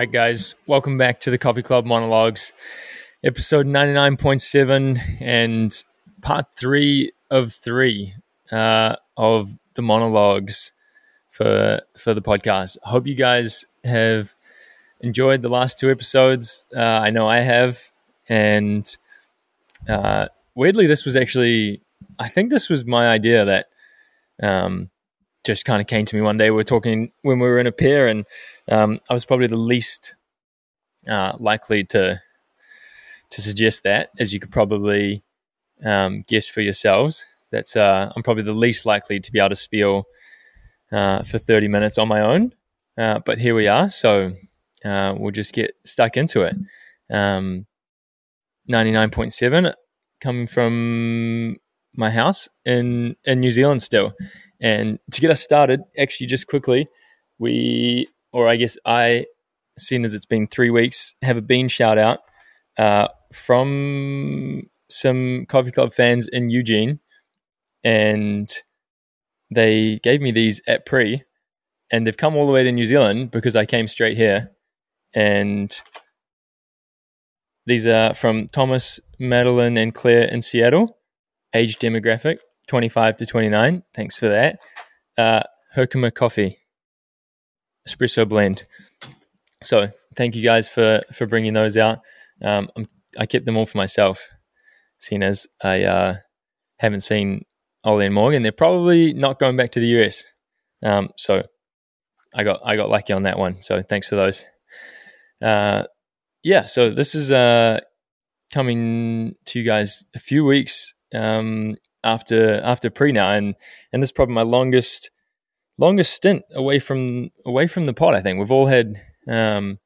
Right, guys, welcome back to the Coffee Club Monologues, episode 99.7 and part three of three uh, of the monologues for for the podcast. I hope you guys have enjoyed the last two episodes. Uh, I know I have, and uh, weirdly, this was actually I think this was my idea that um, just kind of came to me one day. We were talking when we were in a pair, and um, I was probably the least uh, likely to to suggest that, as you could probably um, guess for yourselves. That's uh, I'm probably the least likely to be able to spiel uh, for 30 minutes on my own. Uh, but here we are, so uh, we'll just get stuck into it. Um, 99.7 coming from my house in in New Zealand still. And to get us started, actually, just quickly, we, or I guess I, seeing as it's been three weeks, have a bean shout out uh, from some coffee club fans in Eugene, and they gave me these at pre, and they've come all the way to New Zealand because I came straight here, and these are from Thomas, Madeline, and Claire in Seattle. Age demographic 25 to 29. Thanks for that. Uh, Herkimer Coffee espresso blend. So thank you guys for for bringing those out. Um, i kept them all for myself, seeing as I uh, haven't seen Olli and Morgan. They're probably not going back to the US. Um, so I got I got lucky on that one. So thanks for those. Uh, yeah, so this is uh, coming to you guys a few weeks um, after after pre now, and and this is probably my longest longest stint away from away from the pod. I think we've all had um,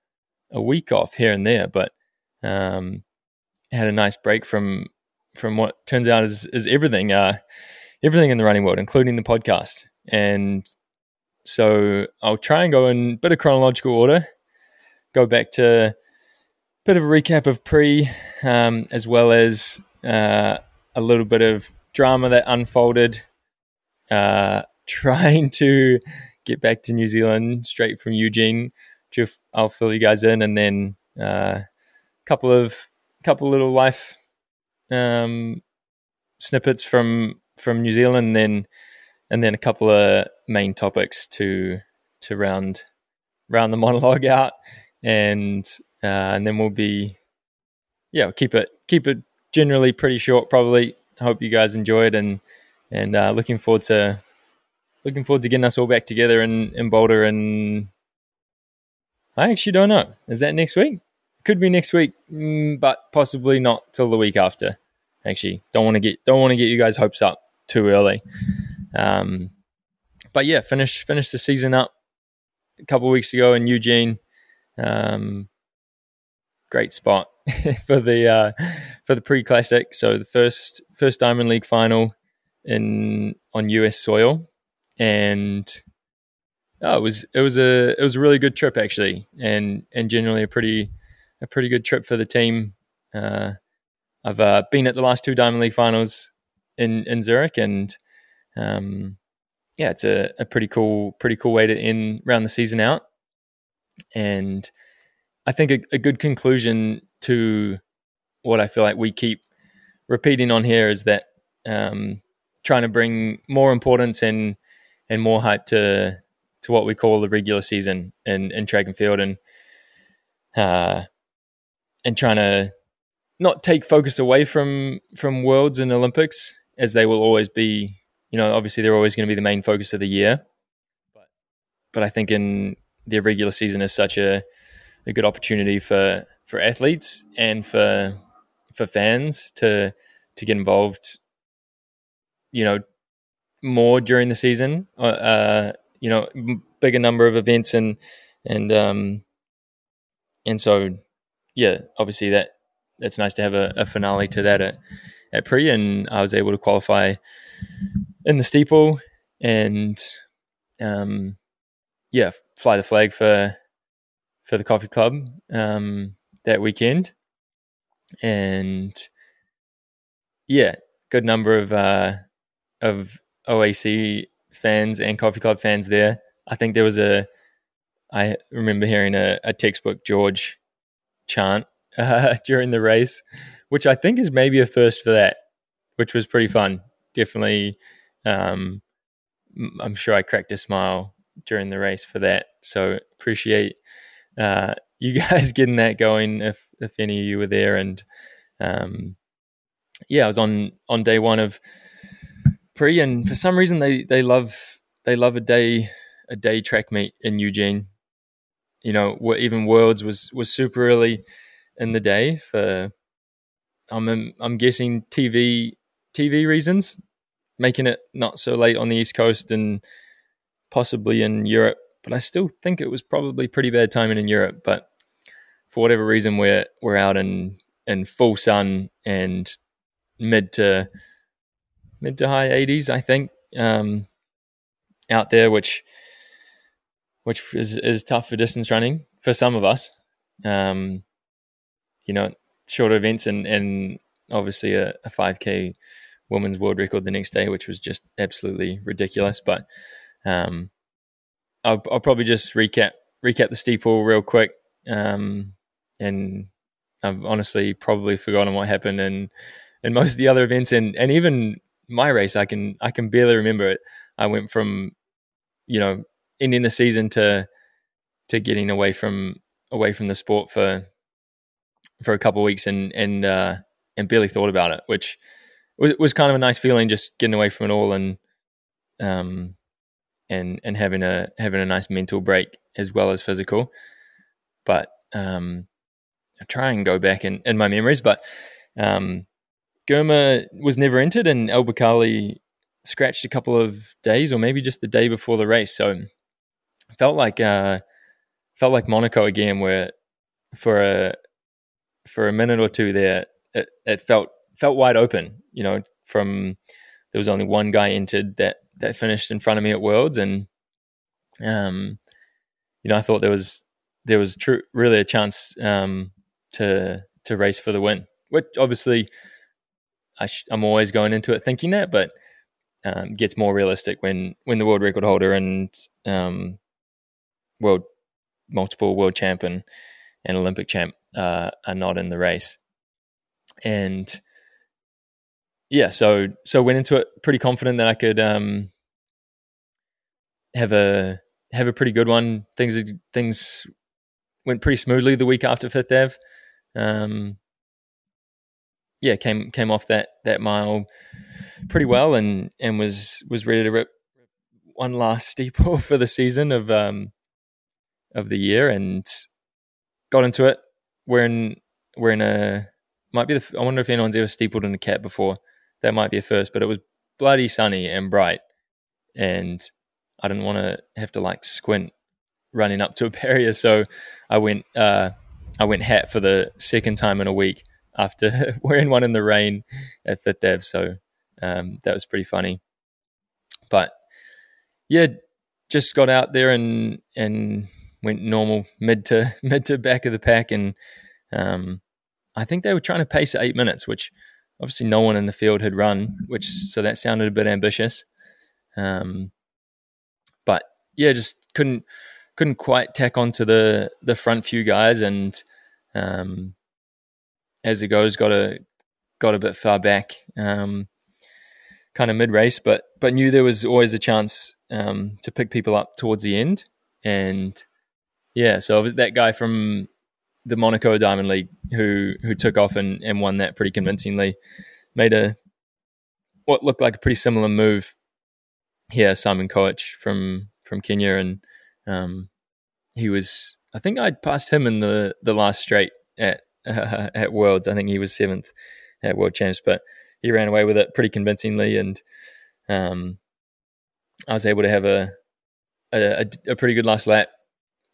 a week off here and there, but um, had a nice break from from what turns out is is everything uh, everything in the running world, including the podcast. And so I'll try and go in a bit of chronological order, go back to a bit of a recap of pre, um, as well as uh, a little bit of drama that unfolded. Uh, trying to get back to New Zealand straight from Eugene. I'll fill you guys in, and then a uh, couple of couple little life um, snippets from from New Zealand, and then and then a couple of main topics to to round round the monologue out, and uh, and then we'll be yeah keep it keep it generally pretty short. Probably hope you guys enjoyed and and uh, looking forward to looking forward to getting us all back together in in Boulder. And I actually don't know. Is that next week? Could be next week, mm, but possibly not till the week after. Actually, don't want to get don't want to get you guys hopes up too early. Um, but yeah, finish finish the season up a couple weeks ago in Eugene. Um, great spot for the uh, for the pre classic. So the first first Diamond League final in on US soil, and oh, it was it was a it was a really good trip actually, and and generally a pretty a pretty good trip for the team. Uh, I've uh, been at the last two Diamond League finals in in Zurich, and um, yeah, it's a, a pretty cool pretty cool way to end round the season out, and I think a, a good conclusion to what I feel like we keep repeating on here is that um, trying to bring more importance and and more hype to to what we call the regular season in, in track and field and uh, and trying to not take focus away from from worlds and Olympics as they will always be you know obviously they're always going to be the main focus of the year. But but I think in the regular season is such a a good opportunity for for athletes and for for fans to to get involved you know more during the season uh, uh you know bigger number of events and and um and so yeah obviously that that's nice to have a, a finale to that at, at pre and I was able to qualify in the steeple and um yeah fly the flag for for the coffee club um that weekend, and yeah, good number of uh, of OAC fans and coffee club fans there. I think there was a I remember hearing a, a textbook George chant uh, during the race, which I think is maybe a first for that, which was pretty fun. Definitely, um, I'm sure I cracked a smile during the race for that. So appreciate uh, you guys getting that going. If if any of you were there, and um, yeah, I was on on day one of pre, and for some reason they they love they love a day a day track meet in Eugene. You know, even Worlds was was super early in the day for I'm I'm guessing TV TV reasons, making it not so late on the East Coast and possibly in Europe. But I still think it was probably pretty bad timing in Europe. But for whatever reason, we're we're out in in full sun and mid to mid to high 80s, I think, um, out there, which which is is tough for distance running for some of us. Um, you know, shorter events and and obviously a, a 5k women's world record the next day, which was just absolutely ridiculous. But um, I'll, I'll probably just recap recap the steeple real quick. Um, and I've honestly probably forgotten what happened and and most of the other events and and even my race I can I can barely remember it. I went from you know ending the season to to getting away from away from the sport for for a couple weeks and and uh, and barely thought about it, which was, was kind of a nice feeling, just getting away from it all and um and and having a having a nice mental break as well as physical. But um, I try and go back in, in my memories, but um, Girma was never entered, and El Bakkali scratched a couple of days, or maybe just the day before the race. So felt like uh, felt like Monaco again, where for a for a minute or two there, it, it felt felt wide open. You know, from there was only one guy entered that that finished in front of me at Worlds, and um, you know, I thought there was there was true really a chance um, to to race for the win. Which obviously, I am always going into it thinking that, but um, gets more realistic when when the world record holder and um, world multiple world champion and Olympic champ uh, are not in the race. And yeah, so so went into it pretty confident that I could um, have a have a pretty good one. Things things went pretty smoothly the week after Fifth Ave. Um, yeah, came came off that that mile pretty well and and was was ready to rip one last steeple for the season of um of the year and got into it. We're in we're in a might be the I wonder if anyone's ever steepled in a cat before. That might be a first, but it was bloody sunny and bright, and I didn't want to have to like squint running up to a barrier, so I went uh, I went hat for the second time in a week after wearing one in the rain at Fifth Ave. So um, that was pretty funny. But yeah, just got out there and and went normal mid to mid to back of the pack, and um, I think they were trying to pace eight minutes, which obviously no one in the field had run, which so that sounded a bit ambitious. Um, but yeah, just couldn't couldn't quite tack onto the the front few guys, and um, as it goes, got a got a bit far back, um, kind of mid race, but but knew there was always a chance um, to pick people up towards the end, and yeah, so that guy from the Monaco Diamond League who who took off and, and won that pretty convincingly, made a what looked like a pretty similar move here, Simon Koech from from Kenya, and um, he was I think I passed him in the the last straight at uh, at Worlds. I think he was seventh at World Champs, but he ran away with it pretty convincingly, and um, I was able to have a a, a pretty good last lap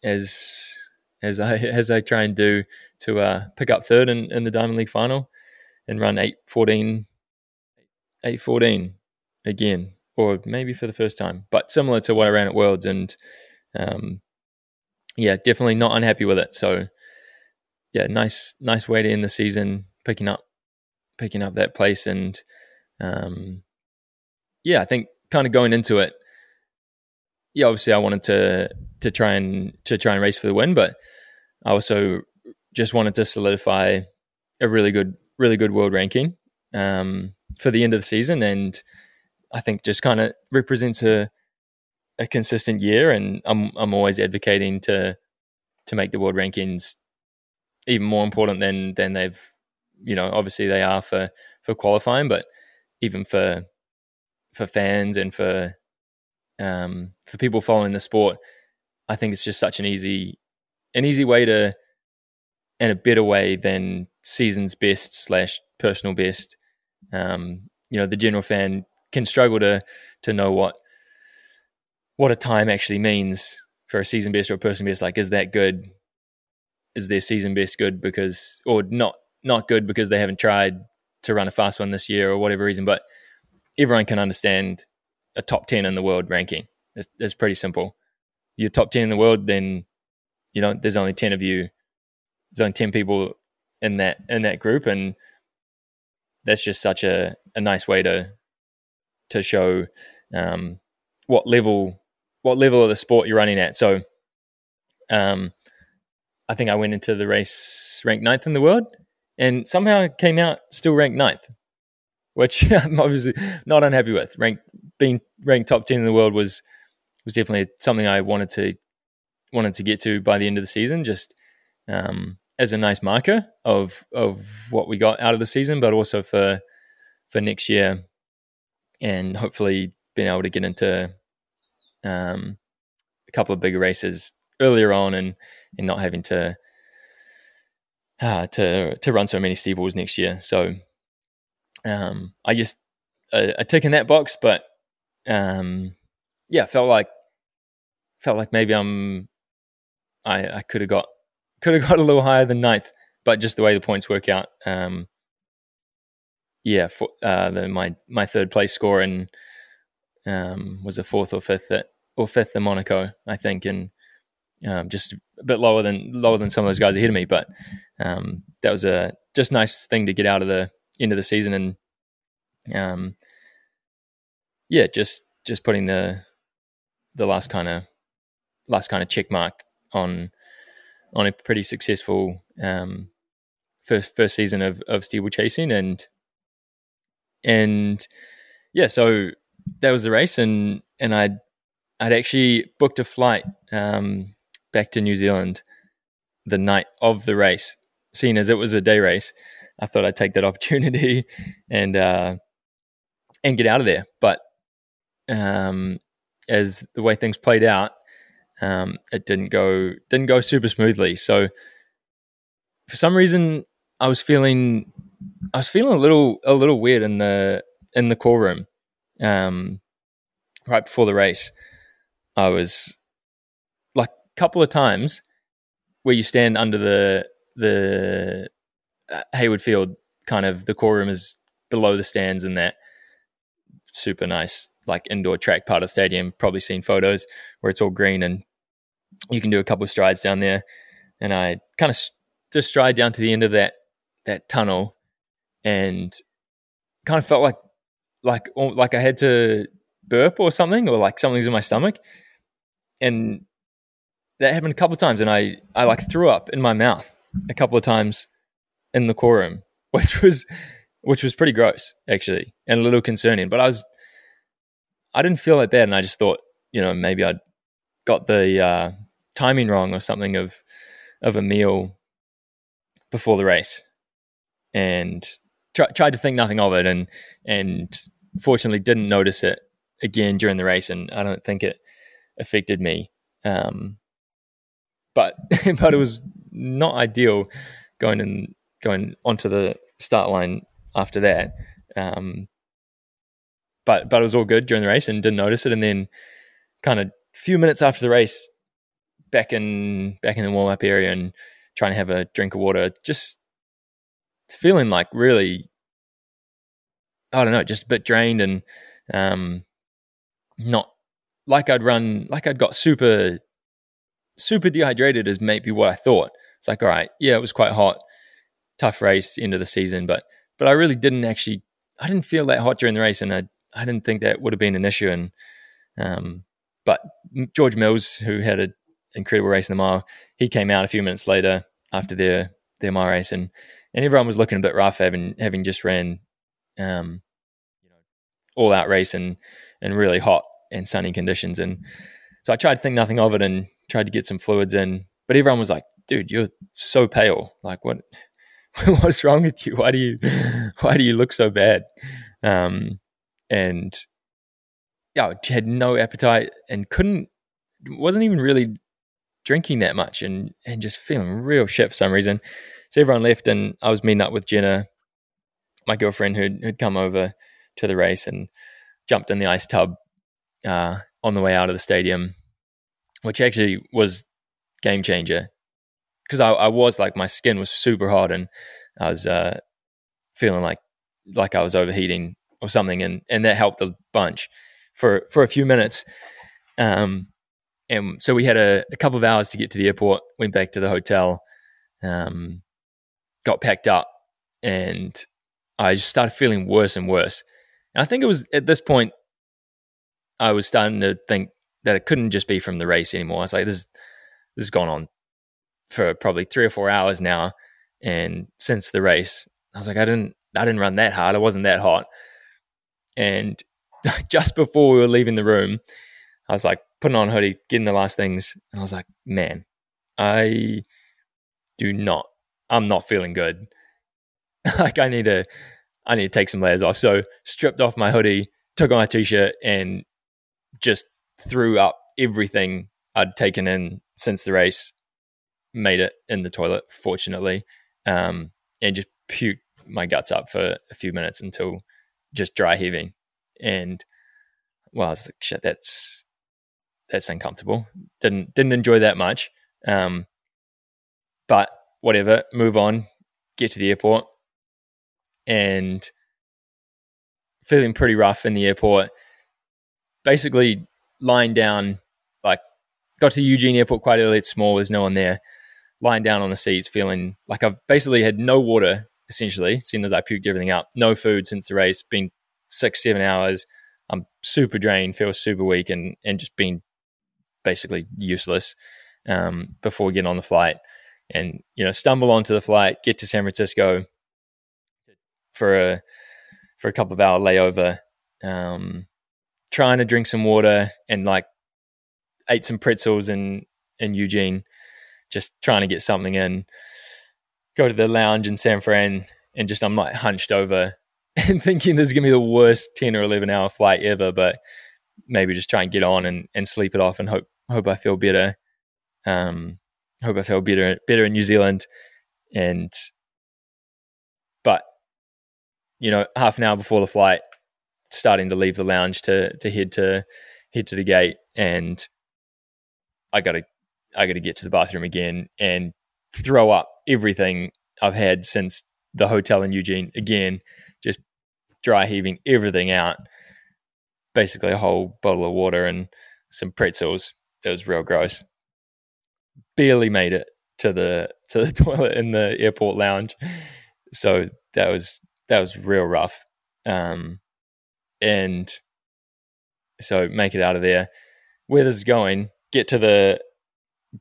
as as I as I try and do to uh, pick up third in, in the Diamond League final and run 814 814 again or maybe for the first time but similar to what I ran at Worlds and um, yeah, definitely not unhappy with it. So yeah, nice nice way to end the season, picking up picking up that place, and um, yeah, I think kind of going into it, yeah, obviously I wanted to to try and to try and race for the win, but I also just wanted to solidify a really good really good world ranking um, for the end of the season, and I think just kind of represents a a consistent year. And I'm I'm always advocating to to make the world rankings even more important than than they've you know obviously they are for for qualifying, but even for for fans and for um, for people following the sport, I think it's just such an easy an easy way to and a better way than season's best slash personal best. Um, you know, the general fan can struggle to to know what what a time actually means for a season best or a person best. Like, is that good? Is their season best good because, or not not good because they haven't tried to run a fast one this year or whatever reason? But everyone can understand a top ten in the world ranking. It's, it's pretty simple. You're top ten in the world, then you know there's only ten of you. There's only ten people in that in that group, and that's just such a, a nice way to to show um, what level what level of the sport you're running at. So, um, I think I went into the race ranked ninth in the world, and somehow came out still ranked ninth, which I'm obviously not unhappy with. Ranked being ranked top ten in the world was was definitely something I wanted to wanted to get to by the end of the season. Just um, as a nice marker of of what we got out of the season, but also for for next year, and hopefully being able to get into um, a couple of bigger races earlier on, and and not having to uh, to to run so many steeples next year. So um, I just a, a tick in that box, but um, yeah, felt like felt like maybe I'm I, I could have got could have got a little higher than ninth, but just the way the points work out, um, yeah, for, uh, the, my my third place score and um, was a fourth or fifth at or fifth in Monaco, I think, and um, just a bit lower than lower than some of those guys ahead of me. But um, that was a just nice thing to get out of the end of the season, and um, yeah, just just putting the the last kind of last kind of check mark on on a pretty successful um, first first season of of steeplechasing, and and yeah, so that was the race, and and I'd I'd actually booked a flight um, back to New Zealand the night of the race, seeing as it was a day race. I thought I'd take that opportunity and uh, and get out of there, but um, as the way things played out, um, it didn't go didn't go super smoothly. So for some reason, I was feeling I was feeling a little a little weird in the in the call room um, right before the race. I was couple of times where you stand under the the uh, Hayward Field, kind of the call room is below the stands and that super nice like indoor track part of the stadium. Probably seen photos where it's all green and you can do a couple of strides down there. And I kind of just stride down to the end of that that tunnel, and kind of felt like like like I had to burp or something, or like something's in my stomach, and that happened a couple of times, and I I like threw up in my mouth a couple of times in the call room, which was which was pretty gross actually, and a little concerning. But I was I didn't feel that bad, and I just thought you know maybe I'd got the uh, timing wrong or something of of a meal before the race, and try, tried to think nothing of it, and and fortunately didn't notice it again during the race, and I don't think it affected me. Um, but but it was not ideal going and going onto the start line after that. Um, but but it was all good during the race and didn't notice it, and then kind of a few minutes after the race, back in back in the warm up area and trying to have a drink of water, just feeling like really, I don't know, just a bit drained and um, not like I'd run, like I'd got super, super dehydrated is maybe what I thought. It's like, all right, yeah, it was quite hot, tough race of the season, but but I really didn't actually, I didn't feel that hot during the race, and I I didn't think that would have been an issue, and um, but George Mills, who had an incredible race in the mile, he came out a few minutes later after their their mile race, and and everyone was looking a bit rough, having having just ran, um, you know, all out race and and really hot and sunny conditions, and so I tried to think nothing of it and tried to get some fluids in, but everyone was like, "Dude, you're so pale. Like, what what's wrong with you? Why do you why do you look so bad?" Um, and yeah, I had no appetite and couldn't wasn't even really drinking that much and and just feeling real shit for some reason. So everyone left, and I was meeting up with Jenna, my girlfriend, who'd, who'd come over to the race and jumped in the ice tub uh, on the way out of the stadium, which actually was game changer because I, I, was like my skin was super hot and I was uh, feeling like like I was overheating or something, and and that helped a bunch for for a few minutes. Um, and so we had a, a, couple of hours to get to the airport. Went back to the hotel, um, got packed up, and I just started feeling worse and worse. And I think it was at this point I was starting to think that it couldn't just be from the race anymore. I was like, this this has gone on for probably three or four hours now, and since the race, I was like, I didn't I didn't run that hard. I wasn't that hot, and just before we were leaving the room, I was like putting on hoodie, getting the last things, and I was like, man, I do not, I'm not feeling good. like I need to, I need to take some layers off. So stripped off my hoodie, took on my t-shirt, and just threw up everything I'd taken in since the race. Made it in the toilet, fortunately, um, and just puked my guts up for a few minutes until just dry heaving and well, I was like, shit, that's that's uncomfortable. Didn't didn't enjoy that much. Um, but whatever, move on, get to the airport, and feeling pretty rough in the airport. Basically, lying down, like got to Eugene Airport quite early. It's small. There's no one there. Lying down on the seats, feeling like I've basically had no water essentially, seeing as I puked everything up. No food since the race. Been six, seven hours. I'm super drained, feel super weak, and and just being basically useless um, before getting on the flight. And you know, stumble onto the flight, get to San Francisco for a for a couple of hour layover, um, trying to drink some water and like ate some pretzels in in Eugene, just trying to get something in. Go to the lounge in San Fran and just I'm like hunched over and thinking this is gonna be the worst ten or eleven hour flight ever, but maybe just try and get on and, and sleep it off and hope hope I feel better. Um, hope I feel better better in New Zealand, and but you know half an hour before the flight, starting to leave the lounge to to head to head to the gate, and I got to I got to get to the bathroom again and throw up everything I've had since the hotel in Eugene again just dry heaving everything out. Basically, a whole bottle of water and some pretzels. It was real gross. Barely made it to the to the toilet in the airport lounge, so that was that was real rough. Um, and so make it out of there. Where this is going, get to the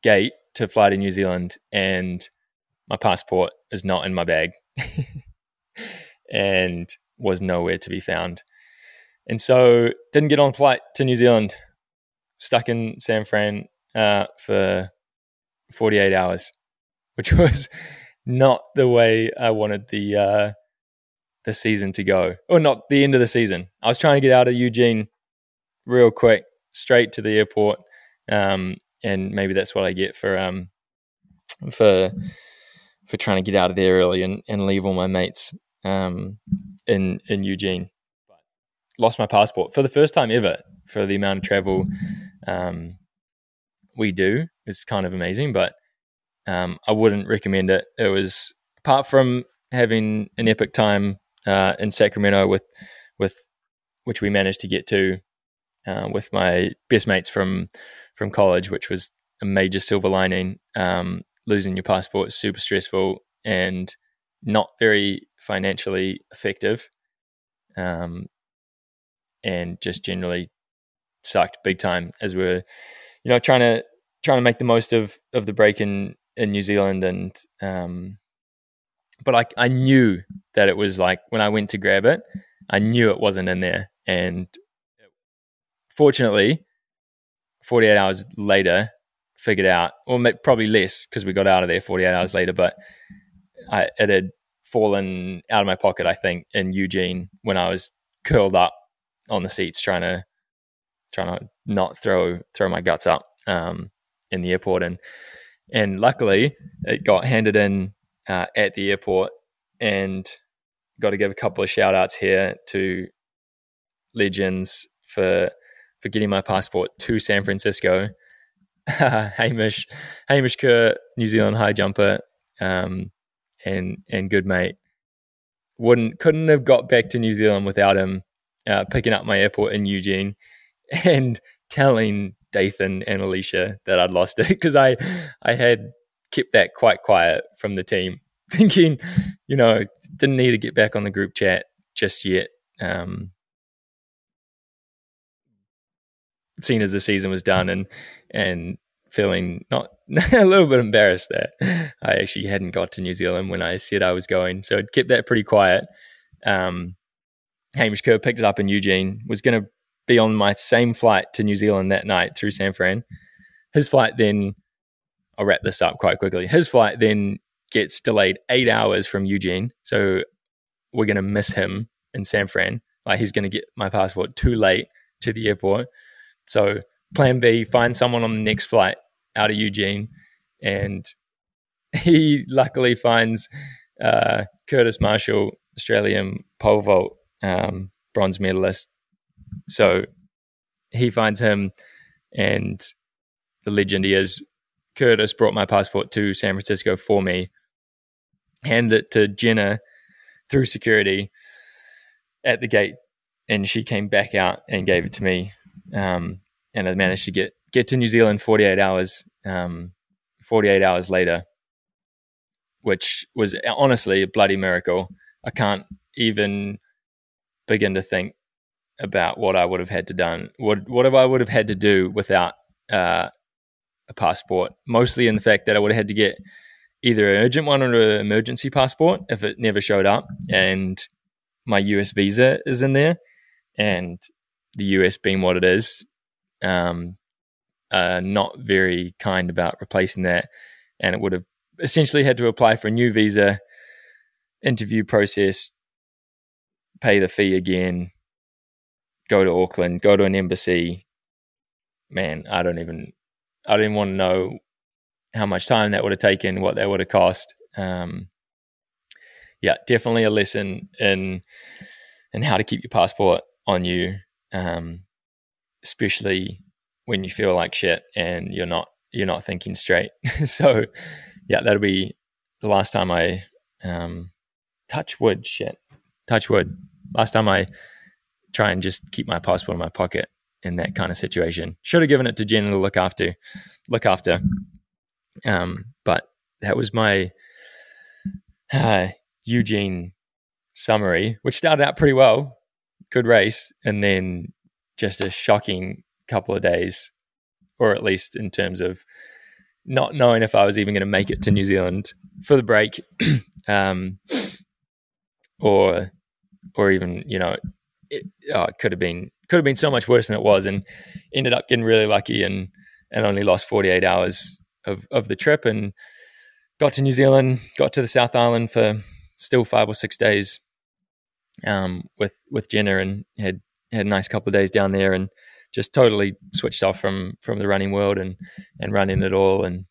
gate to fly to New Zealand, and my passport is not in my bag. and was nowhere to be found. And so didn't get on flight to New Zealand, stuck in San Fran uh, for 48 hours, which was not the way I wanted the uh, the season to go, or not the end of the season. I was trying to get out of Eugene real quick, straight to the airport, um, and maybe that's what I get for um, for for trying to get out of there early and, and leave all my mates um, in in Eugene. Lost my passport for the first time ever for the amount of travel um, we do. It's kind of amazing, but um, I wouldn't recommend it. It was apart from having an epic time uh, in Sacramento with with which we managed to get to uh, with my best mates from from college, which was a major silver lining. Um, losing your passport is super stressful, and not very financially effective, um, and just generally sucked big time as we are you know, trying to trying to make the most of of the break in in New Zealand, and um, but I I knew that it was like when I went to grab it, I knew it wasn't in there, and fortunately, forty eight hours later, figured out, or probably less because we got out of there forty eight hours later, but I it had fallen out of my pocket, I think, in Eugene when I was curled up on the seats trying to trying to not throw throw my guts up um, in the airport, and and luckily it got handed in uh, at the airport, and got to give a couple of shout outs here to legends for for getting my passport to San Francisco. Hamish Hamish Kerr, New Zealand high jumper, um, and and good mate. Wouldn't couldn't have got back to New Zealand without him uh, picking up my airport in Eugene and telling Dathan and Alicia that I'd lost it because I I had kept that quite quiet from the team, thinking, you know, didn't need to get back on the group chat just yet. Um, seeing as the season was done and and feeling not a little bit embarrassed that I actually hadn't got to New Zealand when I said I was going, so I'd kept that pretty quiet. Um, Hamish Kerr picked it up in Eugene, was going to be on my same flight to New Zealand that night through San Fran. His flight then, I'll wrap this up quite quickly. His flight then gets delayed eight hours from Eugene. So we're going to miss him in San Fran. Like he's going to get my passport too late to the airport. So plan B, find someone on the next flight out of Eugene. And he luckily finds uh, Kurtis Marschall, Australian pole vault um, bronze medalist, so he finds him, and the legend he is. Kurtis brought my passport to San Francisco for me, handed it to Jenna through security at the gate, and she came back out and gave it to me. Um, and I managed to get get to New Zealand 48 hours, um, 48 hours later, which was honestly a bloody miracle. I can't even begin to think about what I would have had to done. What what I would have had to do without uh, a passport. Mostly in the fact that I would have had to get either an urgent one or an emergency passport if it never showed up, and my US visa is in there, and the US being what it is, um, uh, not very kind about replacing that, and it would have essentially had to apply for a new visa, interview process, pay the fee again, go to Auckland, go to an embassy. Man, I don't even, I didn't want to know how much time that would have taken, what that would have cost. Um, yeah, definitely a lesson in in how to keep your passport on you, um, especially when you feel like shit and you're not you're not thinking straight. so, yeah, that'll be the last time I um, touch wood. Shit, touch wood. Last time I try and just keep my passport in my pocket in that kind of situation. Should have given it to Jen to look after, look after. Um, but that was my uh, Eugene summary, which started out pretty well, good race, and then just a shocking couple of days, or at least in terms of not knowing if I was even going to make it to New Zealand for the break, um, or or even you know it, oh, it could have been could have been so much worse than it was, and ended up getting really lucky and and only lost 48 hours of of the trip and got to New Zealand, got to the South Island for still five or six days um, with with Jenna and had had a nice couple of days down there and just totally switched off from from the running world and and running it all and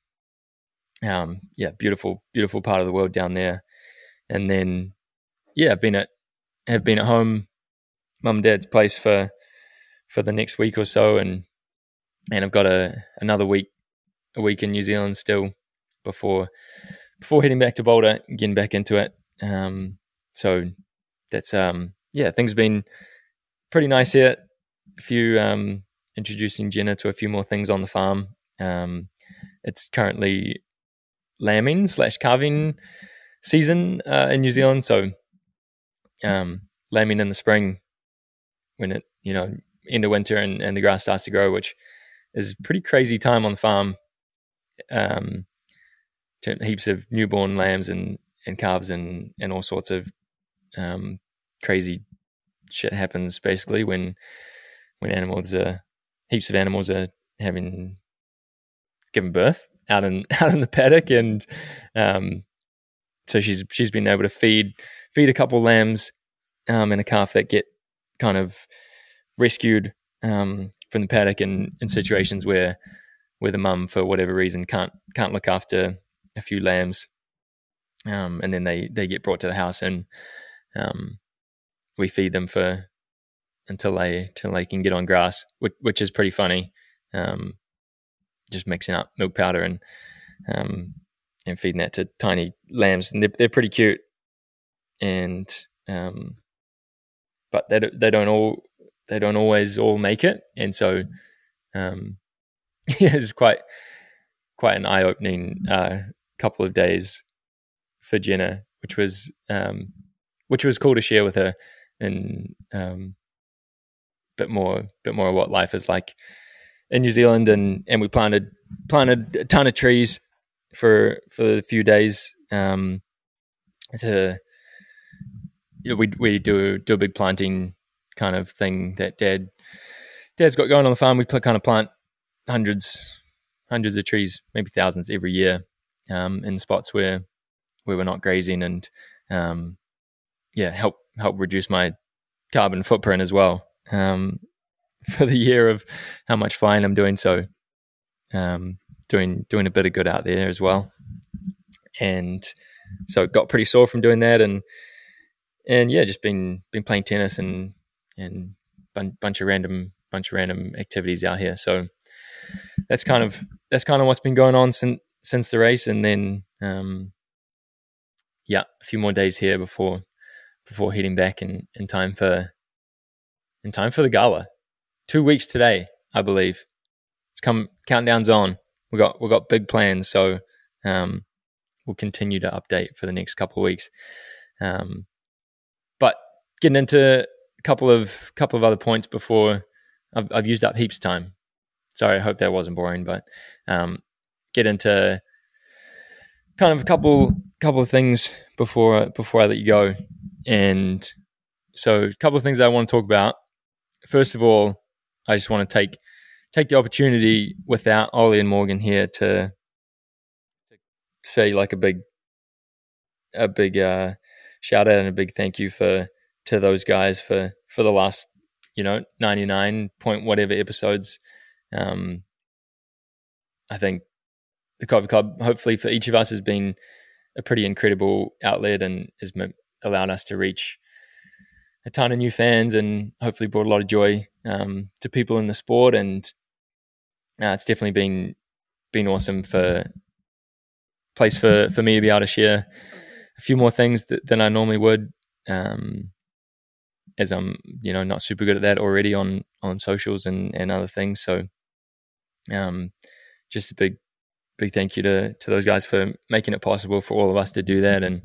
um, yeah, beautiful beautiful part of the world down there. And then yeah, I've been at have been at home mum and dad's place for for the next week or so, and and I've got a another week a week in New Zealand still before before heading back to Boulder, getting back into it. Um, so that's um yeah, things have been pretty nice here. A few um, introducing Jenna to a few more things on the farm. Um, it's currently lambing slash calving season uh, in New Zealand, so um, lambing in the spring when it you know into winter and, and the grass starts to grow, which is pretty crazy time on the farm. Um, heaps of newborn lambs and, and calves and, and all sorts of um, crazy shit happens basically when when animals are heaps of animals are having given birth out in out in the paddock and um, so she's she's been able to feed feed a couple lambs um, and a calf that get kind of rescued um, from the paddock in, in situations where where the mum for whatever reason can't can't look after a few lambs. Um, and then they they get brought to the house and um, we feed them for until they until they can get on grass which, which is pretty funny. Um, just mixing up milk powder and um, and feeding that to tiny lambs, and they're they're pretty cute. And um, but they they don't all they don't always all make it, and so um, yeah, it's quite quite an eye opening uh, couple of days for Jenna, which was um, which was cool to share with her, and um, bit more bit more of what life is like in New Zealand, and and we planted planted a ton of trees for for a few days. Um, to you know, we we do do a big planting kind of thing that dad dad's got going on the farm. We kind of plant hundreds hundreds of trees, maybe thousands every year, um, in spots where where we're not grazing, and um, yeah, help help reduce my carbon footprint as well. Um, for the year of how much flying I'm doing. So, um, doing doing a bit of good out there as well, and so got pretty sore from doing that, and and yeah, just been been playing tennis and and bunch of random bunch of random activities out here. So that's kind of that's kind of what's been going on since since the race, and then um, yeah, a few more days here before before heading back in, in time for in time for the gala two weeks today, I believe. It's come countdown's on. We got we got big plans, so um, we'll continue to update for the next couple of weeks. Um, getting into a couple of couple of other points before I've, I've used up heaps time. Sorry, I hope that wasn't boring, but um, get into kind of a couple couple of things before before I let you go. And so, a couple of things I want to talk about. First of all, I just want to take take the opportunity without Olli and Morgan here to, to say like a big a big uh, shout out and a big thank you for to those guys for for the last you know 99 point whatever episodes um i think the coffee club hopefully for each of us has been a pretty incredible outlet and has allowed us to reach a ton of new fans and hopefully brought a lot of joy um, to people in the sport. And uh, it's definitely been been awesome for place for for me to be able to share a few more things than I normally would. Um, as I'm, you know, not super good at that already on on socials and and other things. So, um, just a big big thank you to to those guys for making it possible for all of us to do that. And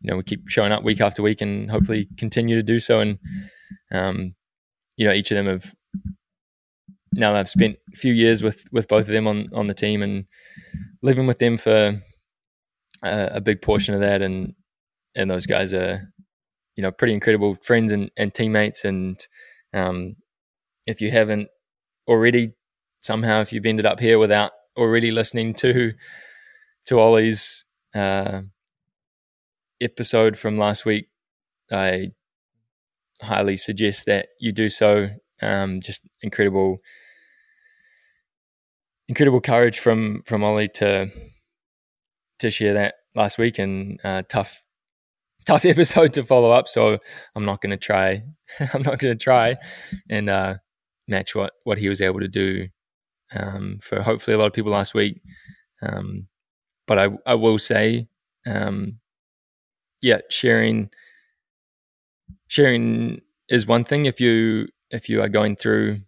you know, we keep showing up week after week, and hopefully continue to do so. And um, you know, each of them have now I've spent a few years with with both of them on on the team and living with them for a, a big portion of that. And and those guys are you know pretty incredible friends and, and teammates. And um, if you haven't already somehow, if you've ended up here without already listening to to Olli's uh, episode from last week, I highly suggest that you do so. Um, just incredible, incredible courage from from Ollie to to share that last week, and uh, tough tough episode to follow up. So I'm not going to try. I'm not going to try and uh, match what what he was able to do um, for hopefully a lot of people last week. Um, but I, I will say, um, yeah, sharing sharing is one thing if you if you are going through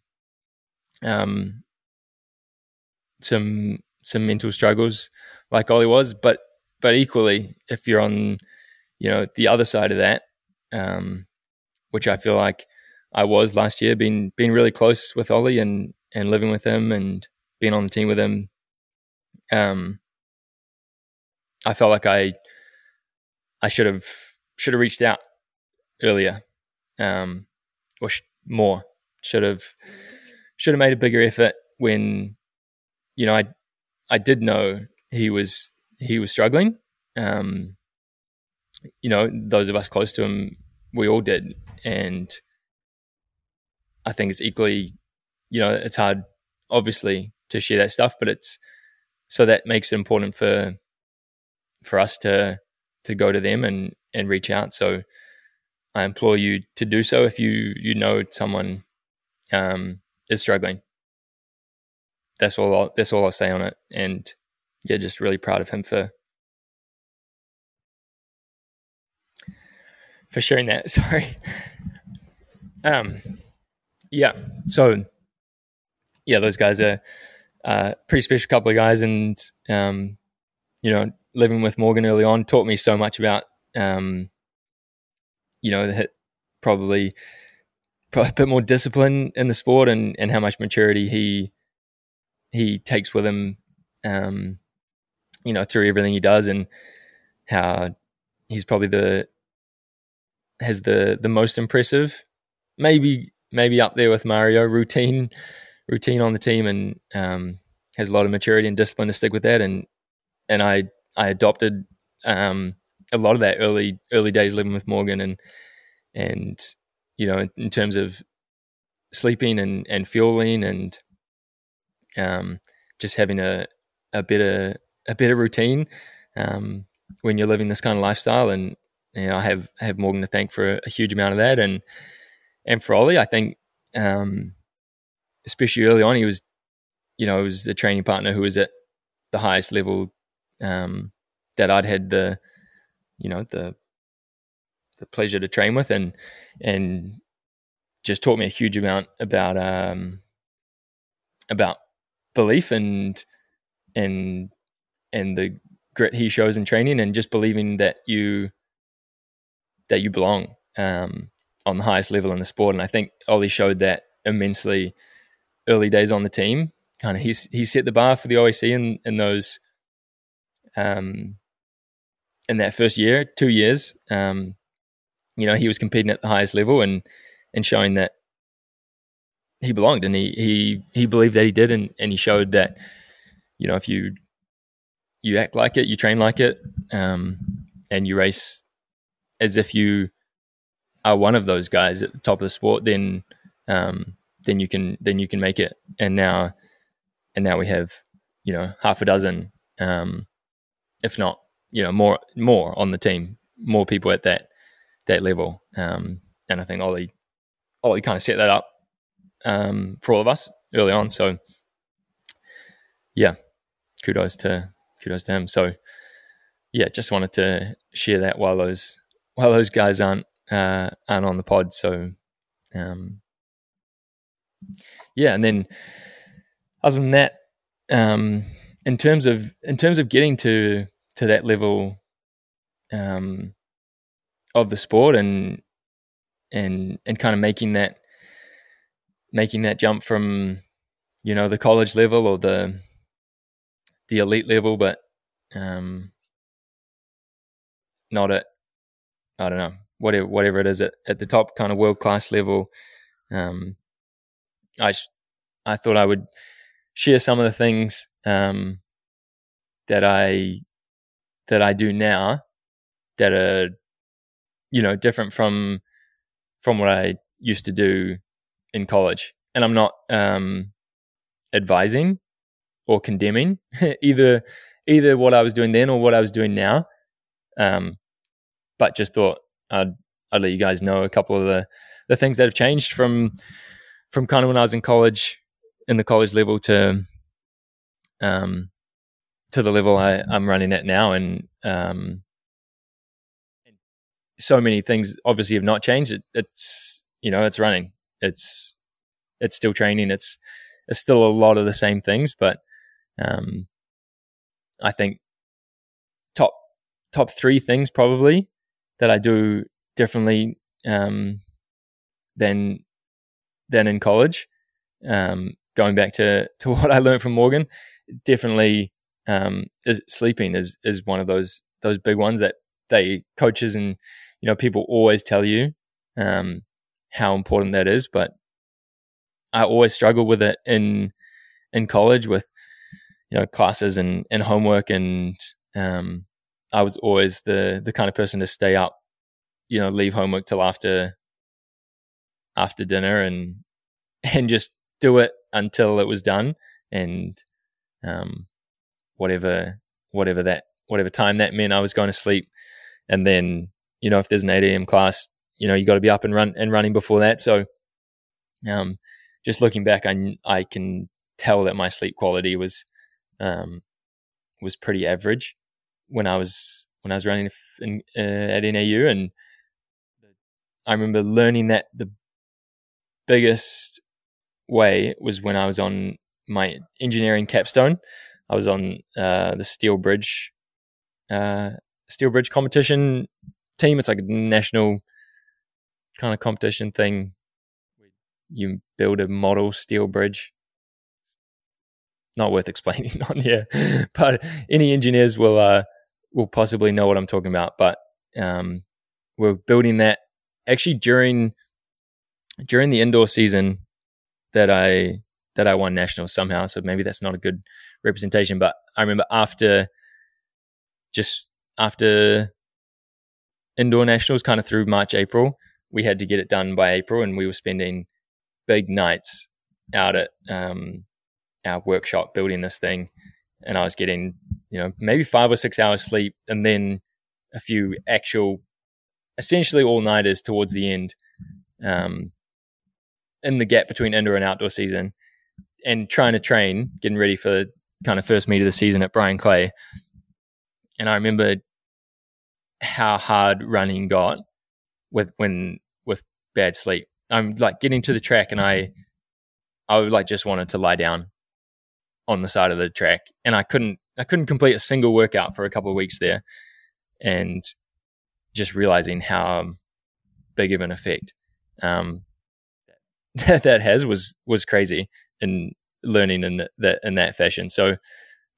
um, some some mental struggles like Olli was, but but equally if you're on you know the other side of that, um, which I feel like I was last year. Been been really close with Olli and and living with him and being on the team with him. Um, I felt like I I should have should have reached out earlier, um, or sh- more. Should have should have made a bigger effort when you know I I did know he was he was struggling. Um, you know, those of us close to him, we all did, and I think it's equally, you know, it's hard, obviously, to share that stuff, but it's so that makes it important for for us to to go to them and and reach out. So I implore you to do so if you you know someone um, is struggling. That's all. I'll, that's all I'll say on it. And yeah, just really proud of him for for sharing that. Sorry. Um. Yeah. So. Yeah, those guys are uh, pretty special couple of guys, and um, you know, living with Morgan early on taught me so much about um, you know, probably a bit more discipline in the sport and, and how much maturity he he takes with him, um, you know, through everything he does, and how he's probably the has the the most impressive, maybe maybe up there with Mario routine routine on the team, and um, has a lot of maturity and discipline to stick with that, and and I I adopted um, a lot of that early early days living with Morgan and and you know in, in terms of sleeping and and fueling and um, just having a a better a better routine um, when you're living this kind of lifestyle. And you know I have have Morgan to thank for a, a huge amount of that. And and for Olli I think um, especially early on he was you know he was the training partner who was at the highest level um, that I'd had the you know the the pleasure to train with. And and just taught me a huge amount about um about belief and and and the grit he shows in training and just believing that you that you belong um on the highest level in the sport. And I think Olli showed that immensely early days on the team. Kind of he's he set the bar for the OAC in in those um in that first year, two years, um, you know, he was competing at the highest level and and showing that he belonged. And he he he believed that he did. And, and he showed that you know if you you act like it, you train like it, um, and you race as if you are one of those guys at the top of the sport, then um, then you can then you can make it. And now and now we have you know half a dozen, um, if not you know more more on the team, more people at that that level. Um, and I think Olli Olli kind of set that up um, for all of us early on. So yeah, kudos to kudos to him. So yeah, just wanted to share that while those while those guys aren't uh, aren't on the pod. So um, yeah, and then other than that, um, in terms of in terms of getting to to that level um, of the sport and and and kind of making that making that jump from you know the college level or the the elite level, but um, not at I don't know whatever whatever it is at, at the top kind of world class level. Um, I I thought I would share some of the things um, that I that I do now that are, you know, different from from what I used to do in college. And I'm not um, advising or condemning either either what I was doing then or what I was doing now. Um, but just thought I'd I'd let you guys know a couple of the the things that have changed from from kind of when I was in college in the college level to um to the level I, I'm running at now, and um, so many things obviously have not changed. It, it's you know it's running, it's it's still training, it's it's still a lot of the same things, but um, I think top top three things probably that I do differently um, than than in college. Um, going back to to what I learned from Morgan, definitely um, is, sleeping is is one of those those big ones that they coaches and you know people always tell you um, how important that is, but I always struggle with it in in college with you know classes and and homework and um, I was always the the kind of person to stay up, you know, leave homework till after after dinner and and just do it until it was done. And um, whatever whatever that whatever time that meant I was going to sleep. And then you know if there's an 8 a.m. class you know you got to be up and run and running before that. So um, just looking back I I can tell that my sleep quality was um, was pretty average when I was when I was running in, uh, at NAU, and I remember learning that the biggest way was when I was on my engineering capstone. I was on uh, the Steel Bridge uh, Steel Bridge competition team. It's like a national kind of competition thing. You build a model steel bridge not worth explaining on here, but any engineers will uh, will possibly know what I'm talking about. But um, we're building that actually during during the indoor season that I that I won nationals somehow. So maybe that's not a good representation. But I remember after just after indoor nationals, kind of through March April, we had to get it done by April, and we were spending big nights out at um, our workshop building this thing, and I was getting you know maybe five or six hours sleep, and then a few actual, essentially all nighters towards the end, um, in the gap between indoor and outdoor season, and trying to train, getting ready for kind of first meet of the season at Bryan Clay, and I remember how hard running got with when with bad sleep. I'm like getting to the track and I I like just wanted to lie down on the side of the track, and I couldn't I couldn't complete a single workout for a couple of weeks there, and just realizing how big of an effect um, that that has was was crazy in learning in that in that fashion. So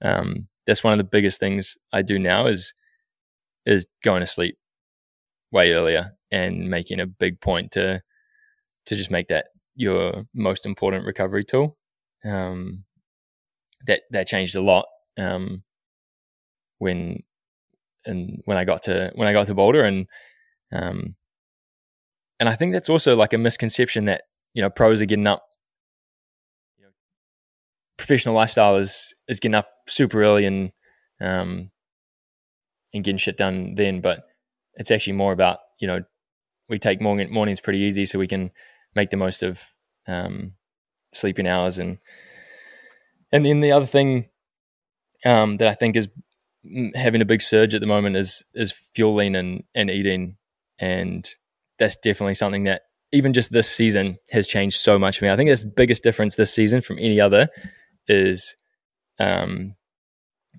um, that's one of the biggest things I do now is is going to sleep way earlier and making a big point to to just make that your most important recovery tool. Um, that that changed a lot um, when and when I got to when I got to Boulder and um, and I think that's also like a misconception that you know pros are getting up you know, professional lifestyle is is getting up super early and um, and getting shit done then but it's actually more about you know we take morning, mornings pretty easy so we can make the most of um, sleeping hours and and then the other thing um, that I think is having a big surge at the moment is is fueling and and eating, and that's definitely something that even just this season has changed so much for me. I think that's the biggest difference this season from any other is um,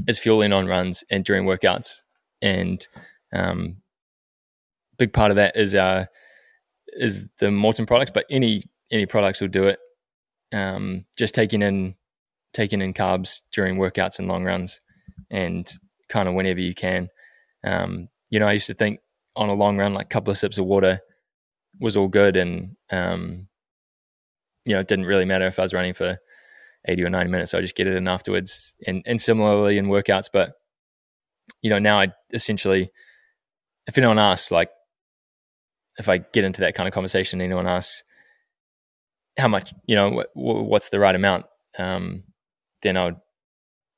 is fueling on runs and during workouts, and um, big part of that is uh is the Maurten products, but any any products will do it. Um, just taking in taking in carbs during workouts and long runs and kind of whenever you can. Um, you know, I used to think on a long run, like a couple of sips of water was all good. And, um, you know, it didn't really matter if I was running for 80 or 90 minutes. I just get it in afterwards. And, and similarly in workouts. But, you know, now I essentially, if anyone asks, like, if I get into that kind of conversation, anyone asks how much, you know, what's the right amount? Um, then I would,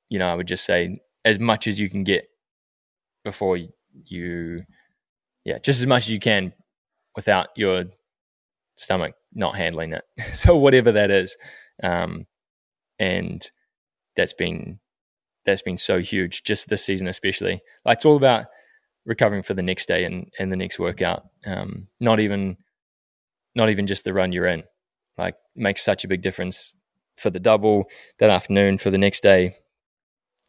you know, I would just say as much as you can get before you, yeah, just as much as you can without your stomach not handling it. so whatever that is, um, and that's been that's been so huge just this season, especially. Like it's all about recovering for the next day and and the next workout. Um, not even not even just the run you're in. Like makes such a big difference for the double that afternoon for the next day,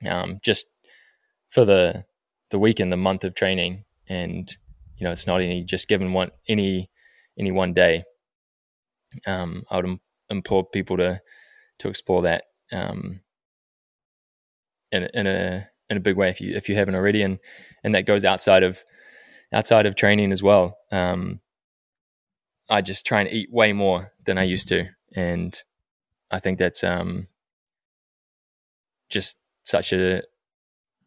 um, just for the the week and the month of training. And you know, it's not any just given one any any one day. um, I would implore people to to explore that um, in in a in a big way if you if you haven't already, and and that goes outside of outside of training as well. Um, I just try and eat way more than I used to, and I think that's um, just such a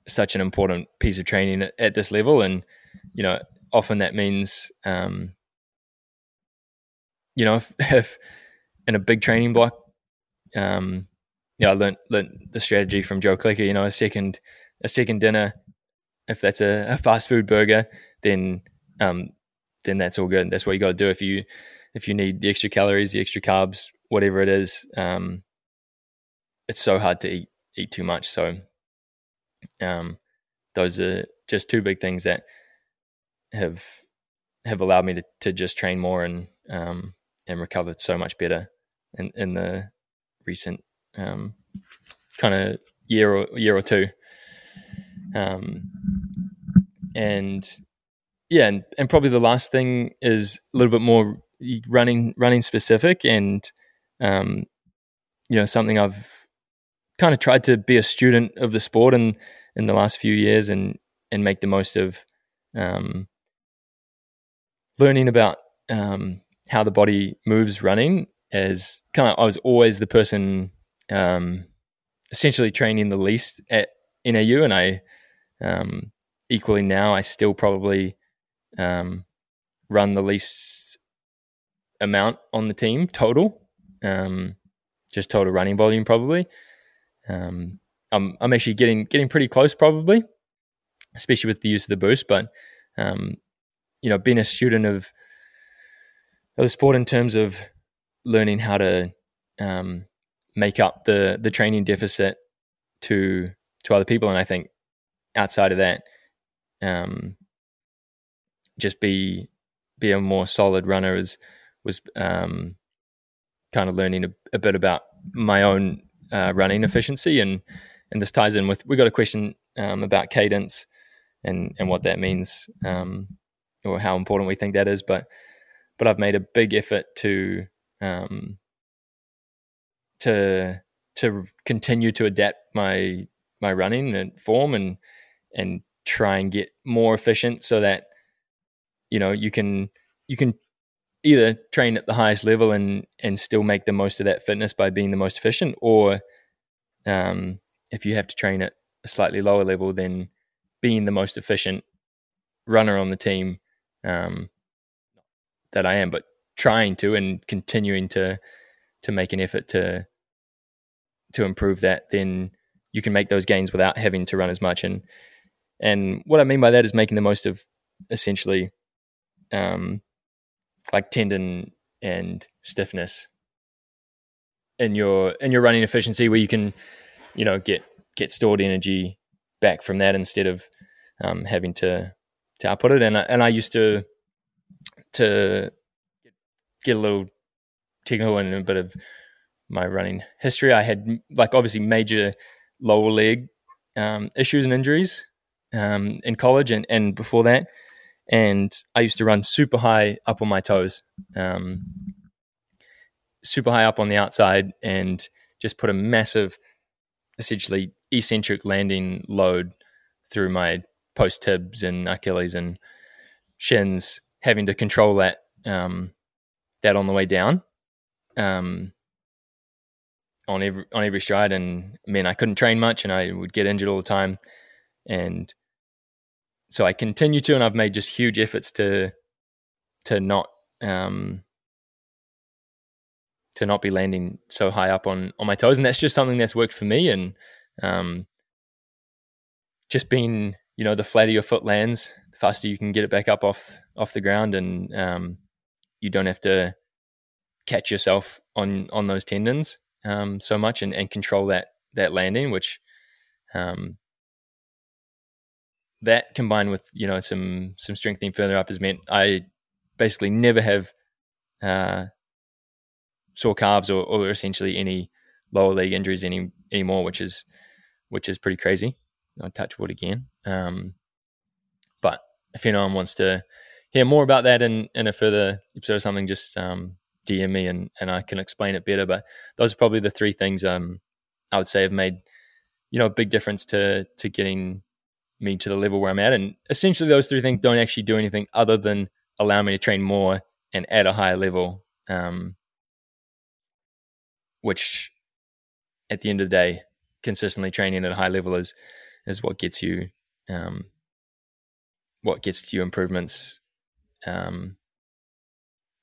such an important piece of training at, at this level, and you know, often that means um, you know, if, if in a big training block, um, yeah, I learned, learned the strategy from Joe Klecker. You know, a second a second dinner, if that's a, a fast food burger, then um, then that's all good. That's what you got to do if you if you need the extra calories, the extra carbs, whatever it is. Um, it's so hard to eat eat too much. So um, those are just two big things that have have allowed me to, to just train more and um, and recovered so much better in, in the recent um, kind of year or year or two. Um, and yeah, and, and probably the last thing is a little bit more running running specific and um, you know something I've kind of tried to be a student of the sport in in the last few years and and make the most of um, learning about um, how the body moves running as kind of I was always the person um, essentially training the least at NAU and I um, equally now I still probably um, run the least amount on the team total um, just total running volume probably. Um, I'm I'm actually getting getting pretty close probably especially with the use of the boost but um, you know being a student of the sport in terms of learning how to um, make up the the training deficit to to other people, and I think outside of that, um, just be be a more solid runner is was um, kind of learning a, a, bit about my own uh, running efficiency, and and this ties in with we got a question um, about cadence and and what that means um, or how important we think that is, but but I've made a big effort to um, to to continue to adapt my my running and form and and try and get more efficient so that you know you can you can either train at the highest level and and still make the most of that fitness by being the most efficient or um, if you have to train at a slightly lower level then being the most efficient runner on the team um, that I am, but trying to and continuing to to make an effort to to improve that, then you can make those gains without having to run as much. And and what I mean by that is making the most of essentially um, like tendon and stiffness in your in your running efficiency, where you can you know get get stored energy back from that instead of um, having to to output it. And I, and I used to to get a little technical and a bit of my running history. I had like obviously major lower leg um, issues and injuries um, in college and, and before that. And I used to run super high up on my toes, um, super high up on the outside, and just put a massive, essentially eccentric landing load through my post tibs and Achilles and shins, having to control that um, that on the way down, um, on every on every stride. And I mean, I couldn't train much, and I would get injured all the time, and so I continue to, and I've made just huge efforts to to not um, to not be landing so high up on on my toes, and that's just something that's worked for me, and um, just being you know the flatter your foot lands, the faster you can get it back up off off the ground, and um, you don't have to catch yourself on on those tendons um, so much and, and control that that landing, which um, that combined with you know some some strengthening further up has meant I basically never have uh, sore calves or, or essentially any lower leg injuries any anymore, which is which is pretty crazy. I'll touch wood again. Um, but if anyone wants to hear more about that in, in a further episode or something, just um, DM me and, and I can explain it better. But those are probably the three things um, I would say have made you know a big difference to to getting me to the level where I'm at. And essentially, those three things don't actually do anything other than allow me to train more and at a higher level. Um, which, at the end of the day, consistently training at a high level is is what gets you um, what gets you improvements um,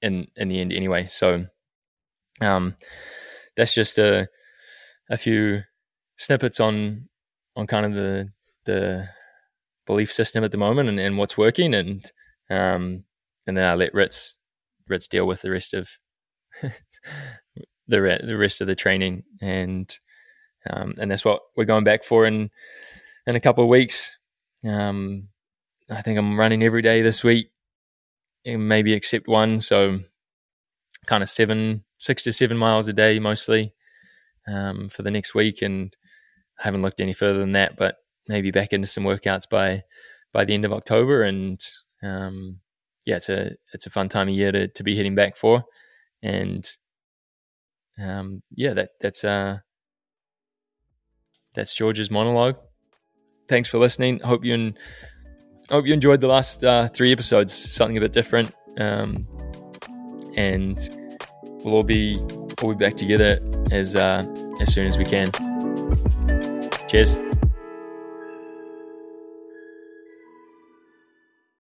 in in the end anyway. So um, that's just a a few snippets on on kind of the the belief system at the moment and, and what's working and um, and then I let Ritz Ritz deal with the rest of the re- the rest of the training and um, and that's what we're going back for in in a couple of weeks. Um, I think I'm running every day this week, and maybe except one. So kind of seven, six to seven miles a day mostly um, for the next week, and I haven't looked any further than that. But maybe back into some workouts by by the end of October, and um, yeah, it's a it's a fun time of year to to be heading back for, and um, yeah, that that's uh that's George's monologue. Thanks for listening. I hope you and hope you enjoyed the last uh, three episodes. Something a bit different, um, and we'll all be we'll be back together as uh, as soon as we can. Cheers.